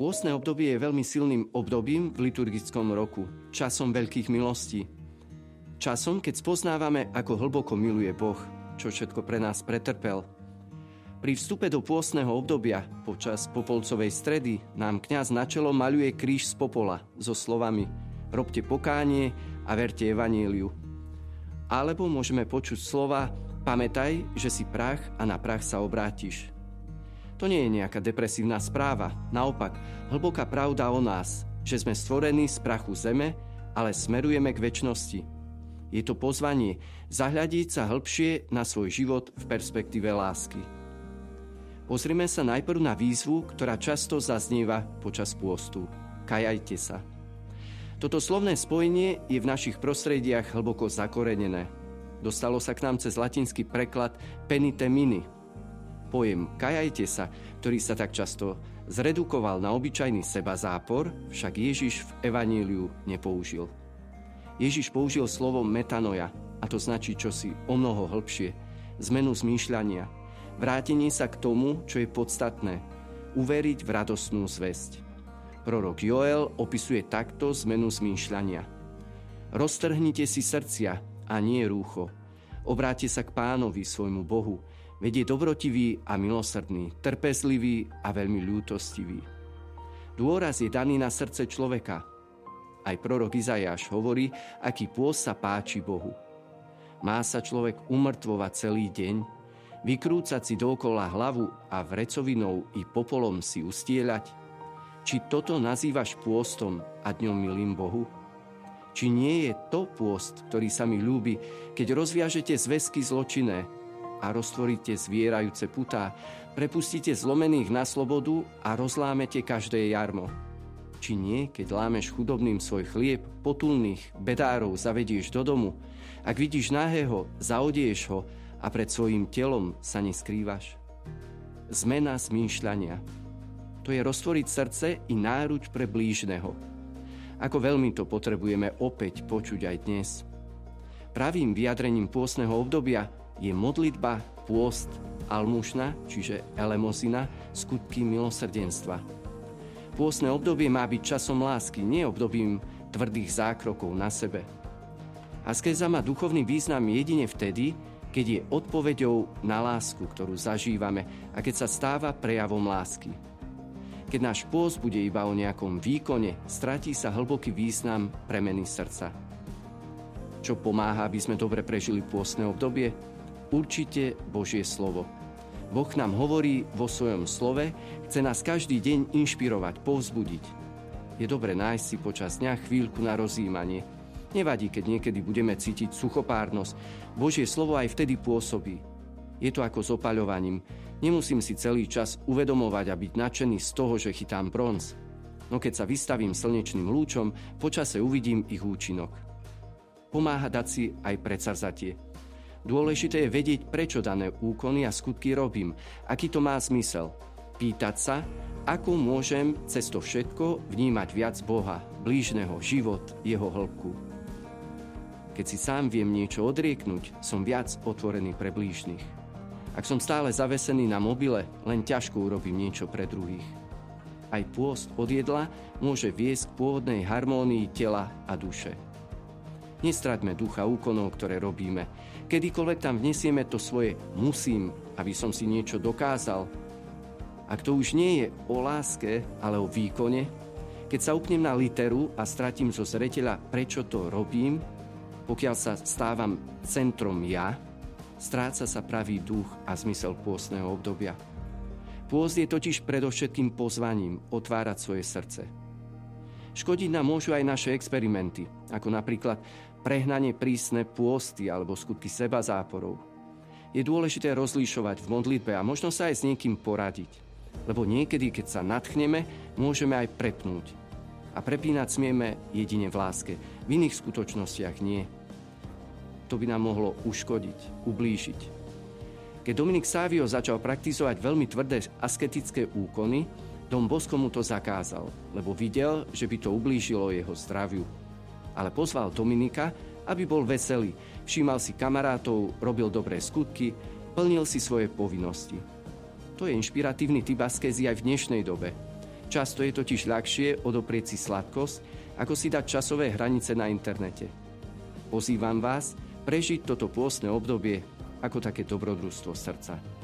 Pôstne obdobie je veľmi silným obdobím v liturgickom roku, časom veľkých milostí. Časom, keď spoznávame, ako hlboko miluje Boh, čo všetko pre nás pretrpel. Pri vstupe do pôstneho obdobia počas popolcovej stredy nám kňaz na čelo maľuje kríž z popola so slovami Robte pokánie a verte evaníliu. Alebo môžeme počuť slova Pamätaj, že si prach a na prach sa obrátiš. To nie je nejaká depresívna správa. Naopak, hlboká pravda o nás, že sme stvorení z prachu zeme, ale smerujeme k väčšnosti. Je to pozvanie zahľadiť sa hĺbšie na svoj život v perspektíve lásky. Pozrime sa najprv na výzvu, ktorá často zaznieva počas pôstu. Kajajte sa. Toto slovné spojenie je v našich prostrediach hlboko zakorenené. Dostalo sa k nám cez latinský preklad penite mini, Pojem kajajte sa, ktorý sa tak často zredukoval na obyčajný seba zápor, však Ježiš v Evaníliu nepoužil. Ježiš použil slovo metanoja, a to značí čosi o mnoho hĺbšie, zmenu zmýšľania, vrátenie sa k tomu, čo je podstatné, uveriť v radostnú zväzť. Prorok Joel opisuje takto zmenu zmýšľania. Roztrhnite si srdcia a nie rúcho. Obráte sa k pánovi, svojmu Bohu, Veď je dobrotivý a milosrdný, trpezlivý a veľmi ľútostivý. Dôraz je daný na srdce človeka. Aj prorok Izajáš hovorí, aký pôs sa páči Bohu. Má sa človek umrtvovať celý deň, vykrúcať si dookola hlavu a vrecovinou i popolom si ustieľať? Či toto nazývaš pôstom a dňom milým Bohu? Či nie je to pôst, ktorý sa mi ľúbi, keď rozviažete zväzky zločinné, a roztvoríte zvierajúce putá, prepustíte zlomených na slobodu a rozlámete každé jarmo. Či nie, keď lámeš chudobným svoj chlieb, potulných bedárov zavedieš do domu, ak vidíš nahého, zaodieš ho a pred svojim telom sa neskrývaš. Zmena zmýšľania. To je roztvoriť srdce i náruč pre blížneho. Ako veľmi to potrebujeme opäť počuť aj dnes. Pravým vyjadrením pôsneho obdobia je modlitba, pôst, almušna, čiže elemosina, skutky milosrdenstva. Pôstne obdobie má byť časom lásky, nie obdobím tvrdých zákrokov na sebe. Askeza má duchovný význam jedine vtedy, keď je odpoveďou na lásku, ktorú zažívame a keď sa stáva prejavom lásky. Keď náš pôst bude iba o nejakom výkone, stratí sa hlboký význam premeny srdca. Čo pomáha, aby sme dobre prežili pôstne obdobie? Určite Božie slovo. Boh nám hovorí vo svojom slove, chce nás každý deň inšpirovať, povzbudiť. Je dobre nájsť si počas dňa chvíľku na rozjímanie. Nevadí, keď niekedy budeme cítiť suchopárnosť. Božie slovo aj vtedy pôsobí. Je to ako s opaľovaním. Nemusím si celý čas uvedomovať a byť nadšený z toho, že chytám bronz. No keď sa vystavím slnečným lúčom, počase uvidím ich účinok. Pomáha dať si aj predsavzatie – Dôležité je vedieť, prečo dané úkony a skutky robím, aký to má zmysel. Pýtať sa, ako môžem cez to všetko vnímať viac Boha, blížneho, život, jeho hĺbku. Keď si sám viem niečo odrieknúť, som viac otvorený pre blížnych. Ak som stále zavesený na mobile, len ťažko urobím niečo pre druhých. Aj pôst od jedla môže viesť k pôvodnej harmónii tela a duše. Nestraťme ducha úkonov, ktoré robíme. Kedykoľvek tam vnesieme to svoje musím, aby som si niečo dokázal. Ak to už nie je o láske, ale o výkone, keď sa upnem na literu a stratím zo zreteľa, prečo to robím, pokiaľ sa stávam centrom ja, stráca sa pravý duch a zmysel pôstneho obdobia. Pôst je totiž predovšetkým pozvaním otvárať svoje srdce. Škodiť nám môžu aj naše experimenty, ako napríklad prehnanie prísne pôsty alebo skutky seba záporov. Je dôležité rozlišovať v modlitbe a možno sa aj s niekým poradiť. Lebo niekedy, keď sa natchneme, môžeme aj prepnúť. A prepínať smieme jedine v láske. V iných skutočnostiach nie. To by nám mohlo uškodiť, ublížiť. Keď Dominik Sávio začal praktizovať veľmi tvrdé asketické úkony, Dom Bosko mu to zakázal, lebo videl, že by to ublížilo jeho zdraviu. Ale pozval Dominika, aby bol veselý, všímal si kamarátov, robil dobré skutky, plnil si svoje povinnosti. To je inšpiratívny typ askézy aj v dnešnej dobe. Často je totiž ľahšie odoprieť si sladkosť, ako si dať časové hranice na internete. Pozývam vás prežiť toto pôstne obdobie ako také dobrodružstvo srdca.